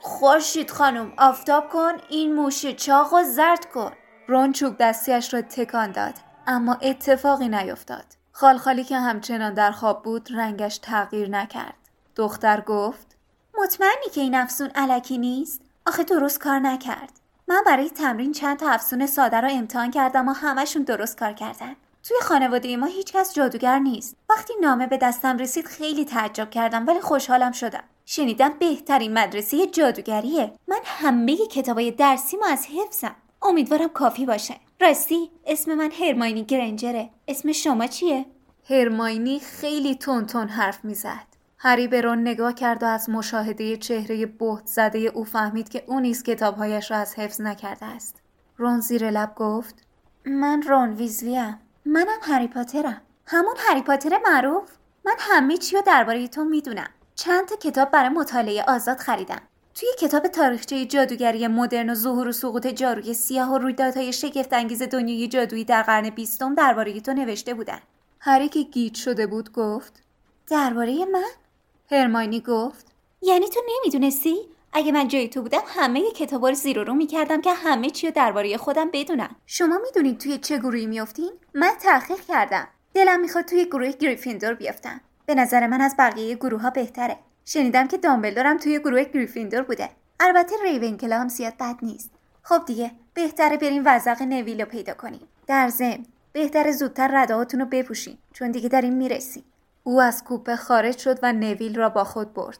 خورشید خانم آفتاب کن این موش چاق و زرد کن. رون چوب دستیش را تکان داد اما اتفاقی نیفتاد خالخالی که همچنان در خواب بود رنگش تغییر نکرد. دختر گفت مطمئنی که این افسون علکی نیست؟ آخه درست کار نکرد. من برای تمرین چند تا افسون ساده را امتحان کردم و همشون درست کار کردن. توی خانواده ما هیچکس جادوگر نیست. وقتی نامه به دستم رسید خیلی تعجب کردم ولی خوشحالم شدم. شنیدم بهترین مدرسه جادوگریه. من همه کتابای درسی ما از حفظم. امیدوارم کافی باشه. راستی اسم من هرماینی گرنجره. اسم شما چیه؟ هرماینی خیلی تون تون حرف می‌زد. هری به رون نگاه کرد و از مشاهده چهره بهت زده او فهمید که او نیز کتابهایش را از حفظ نکرده است. رون زیر لب گفت من رون ویزلیم. منم هری پاترم. همون هری پاتر معروف؟ من همه چی رو درباره تو می‌دونم. چند تا کتاب برای مطالعه آزاد خریدم. توی کتاب تاریخچه جادوگری مدرن و ظهور و سقوط جاروی سیاه و رویدادهای شگفت انگیز دنیای جادویی در قرن بیستم درباره تو نوشته بودن. هری که گیج شده بود گفت درباره من؟ هرماینی گفت یعنی تو نمی‌دونستی؟ اگه من جای تو بودم همه کتابا رو زیر و رو می‌کردم که همه چی رو درباره خودم بدونم شما می‌دونید توی چه گروهی میافتین؟ من تحقیق کردم. دلم می‌خواد توی گروه گریفیندور بیافتم. به نظر من از بقیه گروه ها بهتره. شنیدم که دامبلدورم توی گروه گریفیندور بوده. البته ریونکلا هم زیاد بد نیست. خب دیگه بهتره بریم وزق نویل رو پیدا کنیم. در ضمن بهتره زودتر رداهاتون رو بپوشین چون دیگه داریم می‌رسیم. او از کوپه خارج شد و نویل را با خود برد.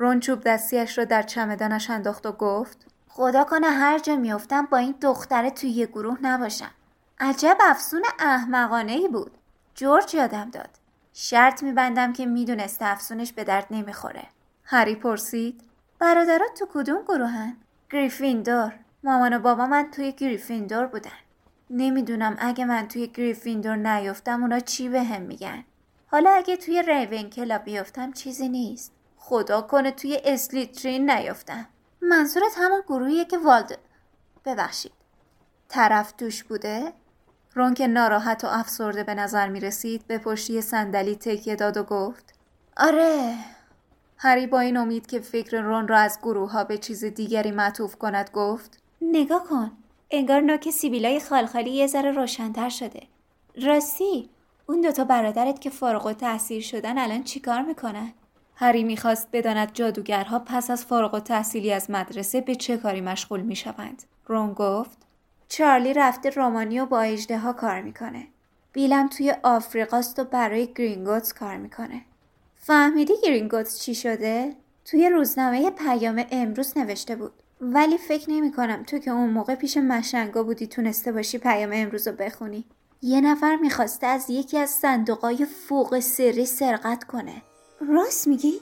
رون چوب دستیش را در چمدانش انداخت و گفت خدا کنه هر جا میافتم با این دختره توی یه گروه نباشم. عجب افسون احمقانه ای بود. جورج یادم داد. شرط میبندم که می‌دونسته افسونش به درد نمی‌خوره. هری پرسید برادرات تو کدوم گروهن؟ گریفیندور. مامان و بابا من توی گریفیندور بودن. نمی‌دونم اگه من توی گریفیندور نیفتم اونا چی به هم میگن. حالا اگه توی ریونکلا بیفتم چیزی نیست. خدا کنه توی اسلیترین نیفتم منظورت همون گروهیه که والد ببخشید. طرف توش بوده؟ رون که ناراحت و افسرده به نظر می رسید به پشتی صندلی تکیه داد و گفت آره. هری با این امید که فکر رون را از گروه ها به چیز دیگری معطوف کند گفت نگاه کن. انگار ناک سیبیلای خالخالی یه ذره روشنتر شده. راستی اون دوتا برادرت که فارغ و تحصیل شدن الان چیکار می‌کنن؟ هری می‌خواست بداند جادوگرها پس از فارغ و تحصیلی از مدرسه به چه کاری مشغول می‌شوند. رون گفت چارلی رفته رومانی و با اجده ها کار می‌کنه. بیلم توی آفریقاست و برای گرینگوتس کار می‌کنه. فهمیدی گرینگوتس چی شده؟ توی روزنامه پیام امروز نوشته بود. ولی فکر نمی کنم تو که اون موقع پیش مشنگا بودی تونسته باشی پیام امروز رو بخونی. یه نفر می‌خواسته از یکی از صندوقای فوق سری سرقت کنه. راست میگی؟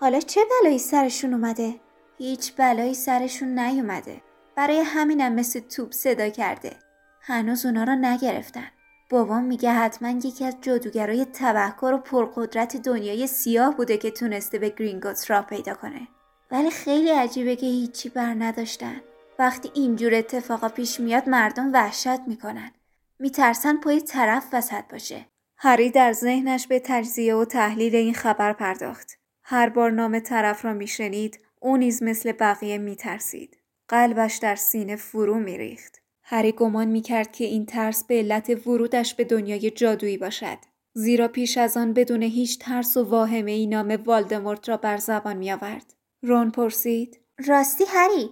حالا چه بلایی سرشون اومده؟ هیچ بلایی سرشون نیومده. برای همینم مثل توپ صدا کرده. هنوز اونا رو نگرفتن. بابام میگه حتما یکی از جادوگرای تبهکار و پرقدرت دنیای سیاه بوده که تونسته به گرینگوتس را پیدا کنه. ولی خیلی عجیبه که هیچی بر نداشتن. وقتی اینجور اتفاقا پیش میاد مردم وحشت می‌کنن. میترسن پای طرف وسط باشه. هری در ذهنش به تجزیه و تحلیل این خبر پرداخت. هر بار نام طرف را میشنید او نیز مثل بقیه میترسید. قلبش در سینه فرو میریخت. هری گمان می‌کرد که این ترس به علت ورودش به دنیای جادویی باشد. زیرا پیش از آن بدون هیچ ترس و واهمه ای نام والدمورت را بر زبان می آورد. رون پرسید راستی هری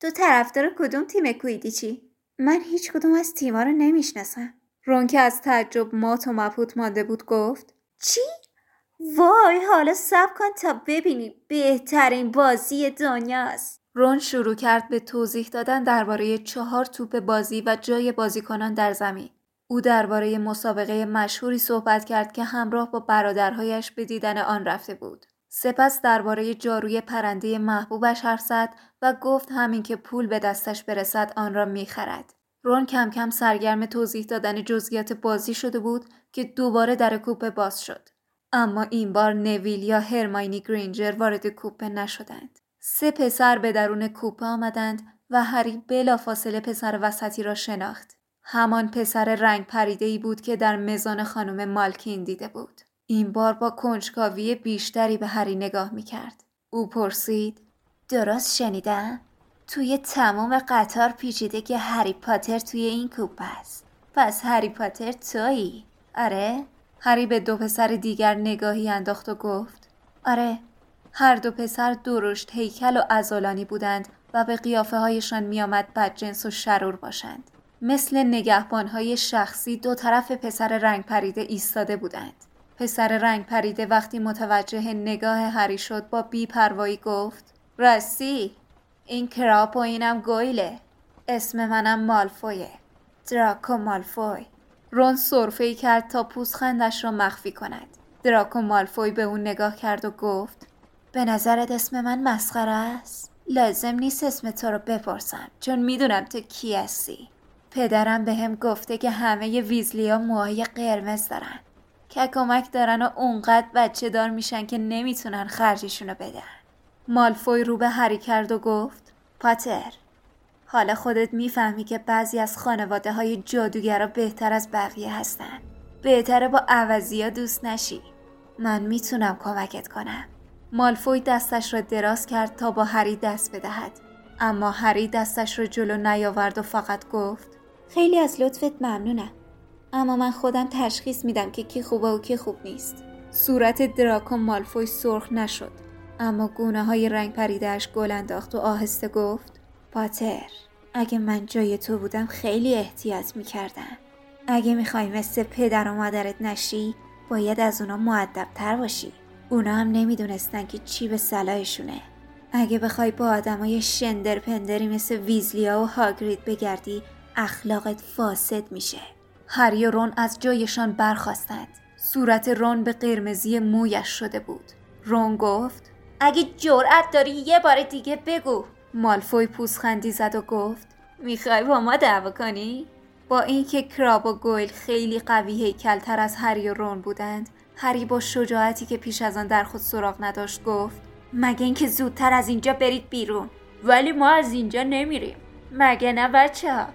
تو طرفدار کدوم تیم کویدیچی؟ من هیچ کدوم از تیما رو نمی‌شناسم. رون که از تعجب مات و مبهوت مانده بود گفت چی؟ وای حالا سب کن تا ببینی بهترین بازی دنیاست. رون شروع کرد به توضیح دادن درباره چهار توپ بازی و جای بازیکنان در زمین. او درباره مسابقه مشهوری صحبت کرد که همراه با برادرهایش به دیدن آن رفته بود. سپس درباره جاروی پرنده محبوبش حرف زد و گفت همین که پول به دستش برسد آن را می‌خرد. رون کم کم سرگرم توضیح دادن جزئیات بازی شده بود که دوباره در کوپه باز شد. اما این بار نویل یا هرماینی گرینجر وارد کوپه نشدند. سه پسر به درون کوپه آمدند و هری بلافاصله پسر وسطی را شناخت. همان پسر رنگ پریده ای بود که در مزان خانم مالکین دیده بود. این بار با کنجکاوی بیشتری به هری نگاه می کرد. او پرسید درست شنیدم؟ توی تمام قطار پیچیده که هری پاتر توی این کوپ است. پس هری پاتر تویی؟ آره؟ هری به دو پسر دیگر نگاهی انداخت و گفت آره هر دو پسر درشت هیکل و ازولانی بودند و به قیافه هایشان میآمد بدجنس و شرور باشند. مثل نگهبان های شخصی دو طرف پسر رنگ پریده ایستاده بودند. پسر رنگ پریده وقتی متوجه نگاه هری شد با بی پروایی گفت راستی این کراپ و اینم گویله. اسم منم مالفویه. دراکو مالفوی. رون صرفه ای کرد تا پوزخندش را مخفی کند. دراکو مالفوی به اون نگاه کرد و گفت به نظرت اسم من مسخره است؟ لازم نیست اسم تو رو بپرسم چون می‌دونم تو کی هستی. پدرم به هم گفته که همه ویزلیا موهای قرمز دارن. کمک دارن و اونقدر بچه دار میشن که نمی‌تونن خرجشونو بدن. مالفوی رو به هری کرد و گفت پاتر حالا خودت می‌فهمی که بعضی از خانواده های جادوگرا بهتر از بقیه هستن. بهتره با عوضی ها دوست نشی. من می‌تونم کمکت کنم. مالفوی دستش را دراز کرد تا با هری دست بدهد. اما هری دستش را جلو نیاورد و فقط گفت خیلی از لطفت ممنونم اما من خودم تشخیص میدم که کی خوبه و کی خوب نیست. صورت دراکو مالفوی سرخ نشد. اما گونه های رنگ پریدهش گل انداخت و آهسته گفت پاتر اگه من جای تو بودم خیلی احتیاط می‌کردم. اگه می‌خوای مثل پدر و مادرت نشی باید از اونا معدبتر باشی. اونا هم نمی‌دونستن که چی به صلاحشونه. اگه بخوای با آدمای شندر پندری مثل ویزلیا و هاگرید بگردی اخلاقت فاسد میشه. هری و رون از جایشان برخواستند. صورت رون به قرمزی مویش شده بود. رون گفت اگه جرأت داری یه بار دیگه بگو. مالفوی پوزخندی زد و گفت می‌خوای با ما دعوا کنی؟ با اینکه کراب و گویل خیلی قوی هیکلتر از هری و رون بودند هری با شجاعتی که پیش از آن در خود سراغ نداشت گفت مگه اینکه زودتر از اینجا برید بیرون؟ ولی ما از اینجا نمیریم. مگه نه بچه ها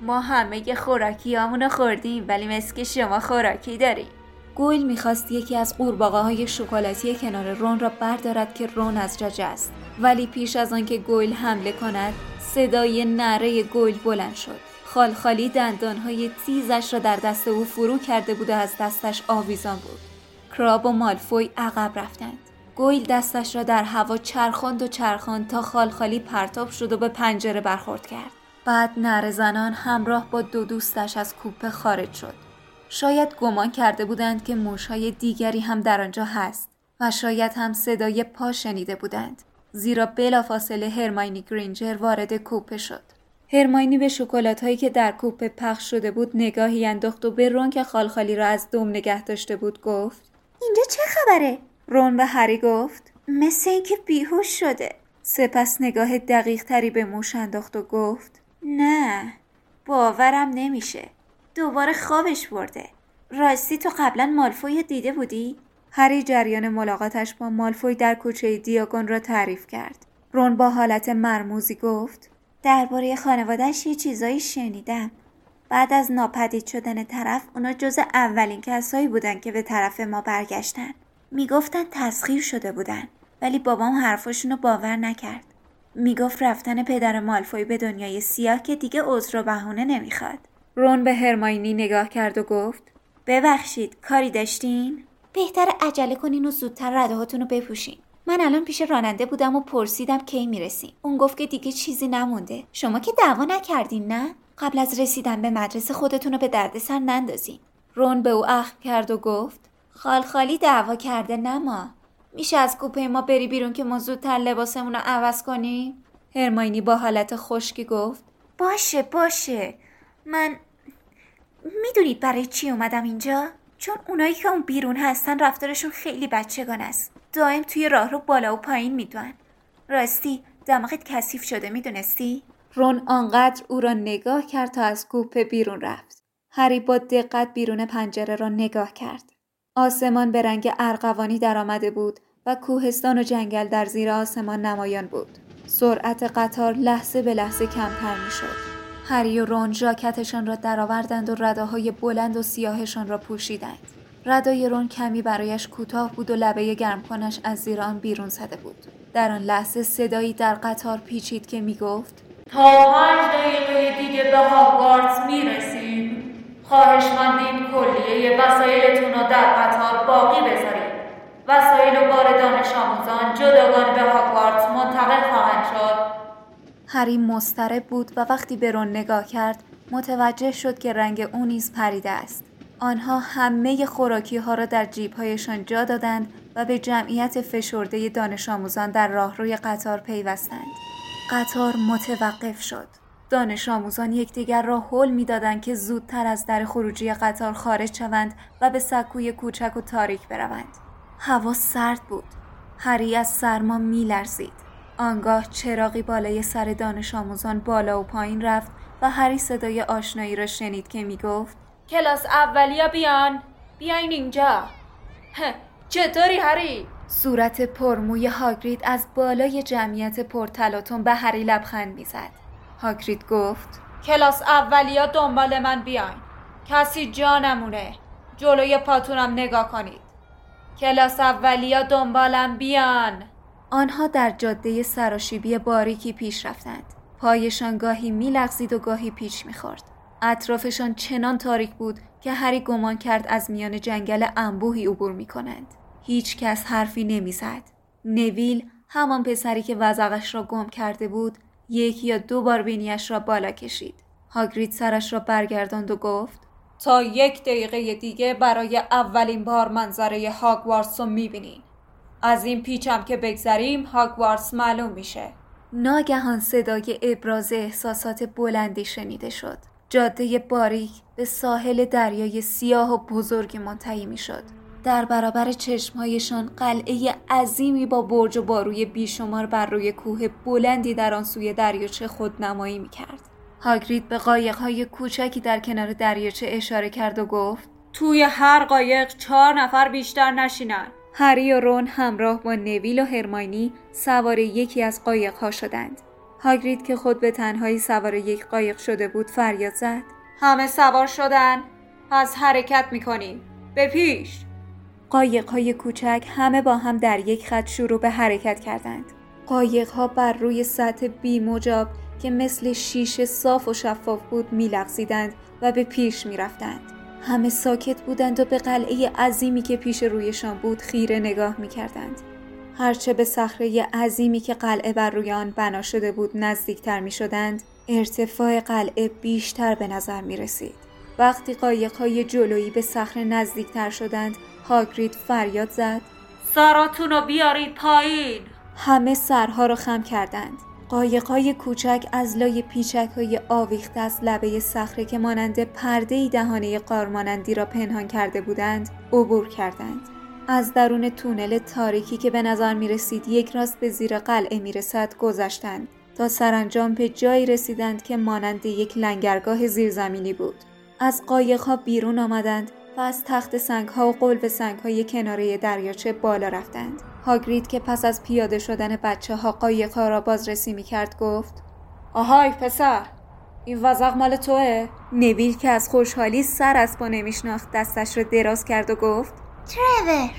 ما همه خوراکی خوردیم ولی که شما خوراکی داریم. گویل می‌خواست یکی از قورباغه های شکلاتی کنار رون را بردارد که رون از جاجه است. ولی پیش از آنکه گویل حمله کند صدای نره گویل بلند شد. خالخالی دندانهای تیزش را در دست او فرو کرده بود و از دستش آویزان بود کراب و مالفوی عقب رفتند. گویل دستش را در هوا چرخاند و چرخاند تا خالخالی پرتاب شد و به پنجره برخورد کرد. بعد نر زنان همراه با دو دوستش از کوپه خارج شد. شاید گمان کرده بودند که موشهای دیگری هم در آنجا هست و شاید هم صدای پا شنیده بودند زیرا بلافاصله هرماینی گرینجر وارد کوپه شد. هرماینی به شکلات هایی که در کوپه پخش شده بود نگاهی انداخت و به رون که خالخالی را از دوم نگه داشته بود گفت اینجا چه خبره؟ رون به هری گفت مثل اینکه بیهوش شده. سپس نگاه دقیق تری به موش انداخت و گفت نه باورم نمیشه. دوباره خوابش برده. راستی تو قبلا مالفوی دیده بودی؟ هری جریان ملاقاتش با مالفوی در کوچه دیاگون را تعریف کرد. رون با حالت مرموزی گفت درباره خانوادهش یه چیزایی شنیدم. بعد از ناپدید شدن طرف اونا جز اولین کسایی بودن که به طرف ما برگشتن. می‌گفتن تسخیر شده بودن ولی بابام حرفاشونو باور نکرد. می‌گفت رفتن پدر مالفوی به دنیای سیاه که دیگه عذر و بهونه نمی‌خواد. رون به هرماینی نگاه کرد و گفت ببخشید کاری داشتین؟ بهتر عجله کنین و زودتر رده رو بپوشین. من الان پیش راننده بودم و پرسیدم کی می‌رسیم. اون گفت که دیگه چیزی نمونده. شما که دعوا نکردین نه؟ قبل از رسیدن به مدرسه خودتون رو به دردسر نندازین. رون به او اخم کرد و گفت خالخالی دعوا کرده نه ما. میشه از کوپه ما بری بیرون که ما زودتر لباسمون رو عوض کنیم؟ هرماینی با حالت خشکی گفت باشه باشه. من می‌دونید برای چی اومدم اینجا؟ چون اونایی که اون بیرون هستن رفتارشون خیلی بچگان است. دائم توی راه رو بالا و پایین می‌دونن. راستی دماغت کثیف شده می‌دونستی؟ رون آنقدر او را نگاه کرد تا از کوپه بیرون رفت. هری با دقت بیرون پنجره را نگاه کرد. آسمان به رنگ ارغوانی درآمده بود و کوهستان و جنگل در زیر آسمان نمایان بود. سرعت قطار لحظه به لحظه کمتر می‌شد. هری و رون ژاکتشان را درآوردند و رداهای بلند و سیاهشان را پوشیدند. ردای رون کمی برایش کوتاه بود و لبه گرمکنش از زیر آن بیرون زده بود. در آن لحظه صدایی در قطار پیچید که می‌گفت تا پنج دقیقه دیگه به هاگوارتس می‌رسیم. خواهش مندیم کلیه وسایلتون رو در قطار باقی بذارید وسایل و بار دانش آموزان جداگانه به هاگوارتس منتقل خواهند شد. هری مضطرب بود و وقتی به رون نگاه کرد متوجه شد که رنگ او نیز پریده است آنها همه خوراکی ها را در جیب هایشان جا دادند و به جمعیت فشرده دانش آموزان در راهروی قطار پیوستند. قطار متوقف شد. دانش آموزان یکدیگر را حل می‌دادند که زودتر از در خروجی قطار خارج شوند و به سکوی کوچک و تاریک بروند. هوا سرد بود. هری از سرما میلرزید. آنگاه چراغی بالای سر دانش آموزان بالا و پایین رفت و هری صدای آشنایی را شنید که می‌گفت کلاس اولیا بیان. بیاین اینجا. چطوری هری؟ صورت پرموی هاگرید از بالای جمعیت پرتلاتون به هری لبخند می‌زد. هاگرید گفت کلاس اولیا دنبال من بیاین. کسی جا نمونه. جلوی پاتونم نگاه کنید. کلاس اولیا دنبالم بیان. آنها در جاده سراشیبی باریکی پیش رفتند پایشان گاهی میلغزید و گاهی پیچ می‌خورد اطرافشان چنان تاریک بود که هری گمان کرد از میان جنگل انبوهی عبور می کنند. هیچ کس حرفی نمی‌زد. نویل همان پسری که وزقش را گم کرده بود یک یا دو بار بینیش را بالا کشید. هاگرید سرش را برگرداند و گفت تا یک دقیقه دیگه برای اولین بار منظره هاگوارتس رو می‌بینین. از این پیچم که بگذریم هاگوارتس معلوم میشه. ناگهان صدای ابراز احساسات بلندی شنیده شد. جاده باریک به ساحل دریای سیاه و بزرگ منتهی می‌شد. در برابر چشمهایشان قلعه عظیمی با برج و باروی بیشمار بر روی کوه بلندی در آن سوی دریاچه خود نمایی می کرد. هاگرید به قایقهای کوچکی در کنار دریاچه اشاره کرد و گفت توی هر قایق چهار نفر بیشتر نشینن. هری و رون همراه با نویل و هرماینی سوار یکی از قایقها شدند. هاگرید که خود به تنهایی سوار یک قایق شده بود فریاد زد. همه سوار شدن. پس حرکت می‌کنیم. به پیش! قایقهای کوچک همه با هم در یک خط شروع به حرکت کردند. قایقها بر روی سطح بی مجاب که مثل شیشه صاف و شفاف بود میلغزیدند و به پیش می‌رفتند. همه ساکت بودند و به قلعه عظیمی که پیش رویشان بود خیره نگاه می‌کردند. هرچه به صخره عظیمی که قلعه بر روی آن بنا شده بود نزدیکتر می شدند ارتفاع قلعه بیشتر به نظر می رسید. وقتی قایقهای جلویی به صخره نزدیکتر شدند هاگرید فریاد زد. سراتون رو بیارید پایین! همه سرها را خم کردند. قایقهای کوچک از لای پیچک های آویخته از لبه صخره که مانند پرده دهانه قارمانندی را پنهان کرده بودند عبور کردند از درون تونل تاریکی که به نظر می رسید یک راست به زیر قلعه می رسد گذشتند تا سرانجام به جایی رسیدند که مانند یک لنگرگاه زیرزمینی بود. از ها بیرون آمدند و از تخت سنگ ها و قلب سنگ های کناره دریاچه بالا رفتند. هاگرید که پس از پیاده شدن بچه ها قایق ها را بازرسی می کرد گفت آهای پسر این وزق مال توه؟ نویل که از خوشحالی سر از پا نمیشناخت دستش را دراز کرد و گفت ترور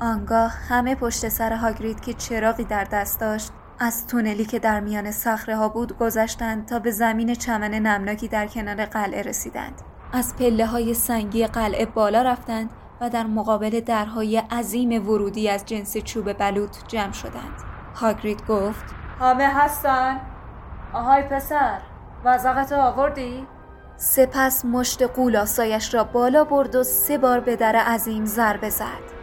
آنگاه همه پشت سر هاگرید که چراغی در دست داشت از تونلی که در میان صخره ها بود گذشتند تا به زمین چمن نمناکی در کنار قلعه رسیدند از پله های سنگی قلعه بالا رفتند و در مقابل درهای عظیم ورودی از جنس چوب بلوط جمع شدند. هاگرید گفت همه هستن؟ آهای پسر وزقت آوردی؟ سپس مشت قولاسایش را بالا برد و سه بار به در عظیم ضربه زد.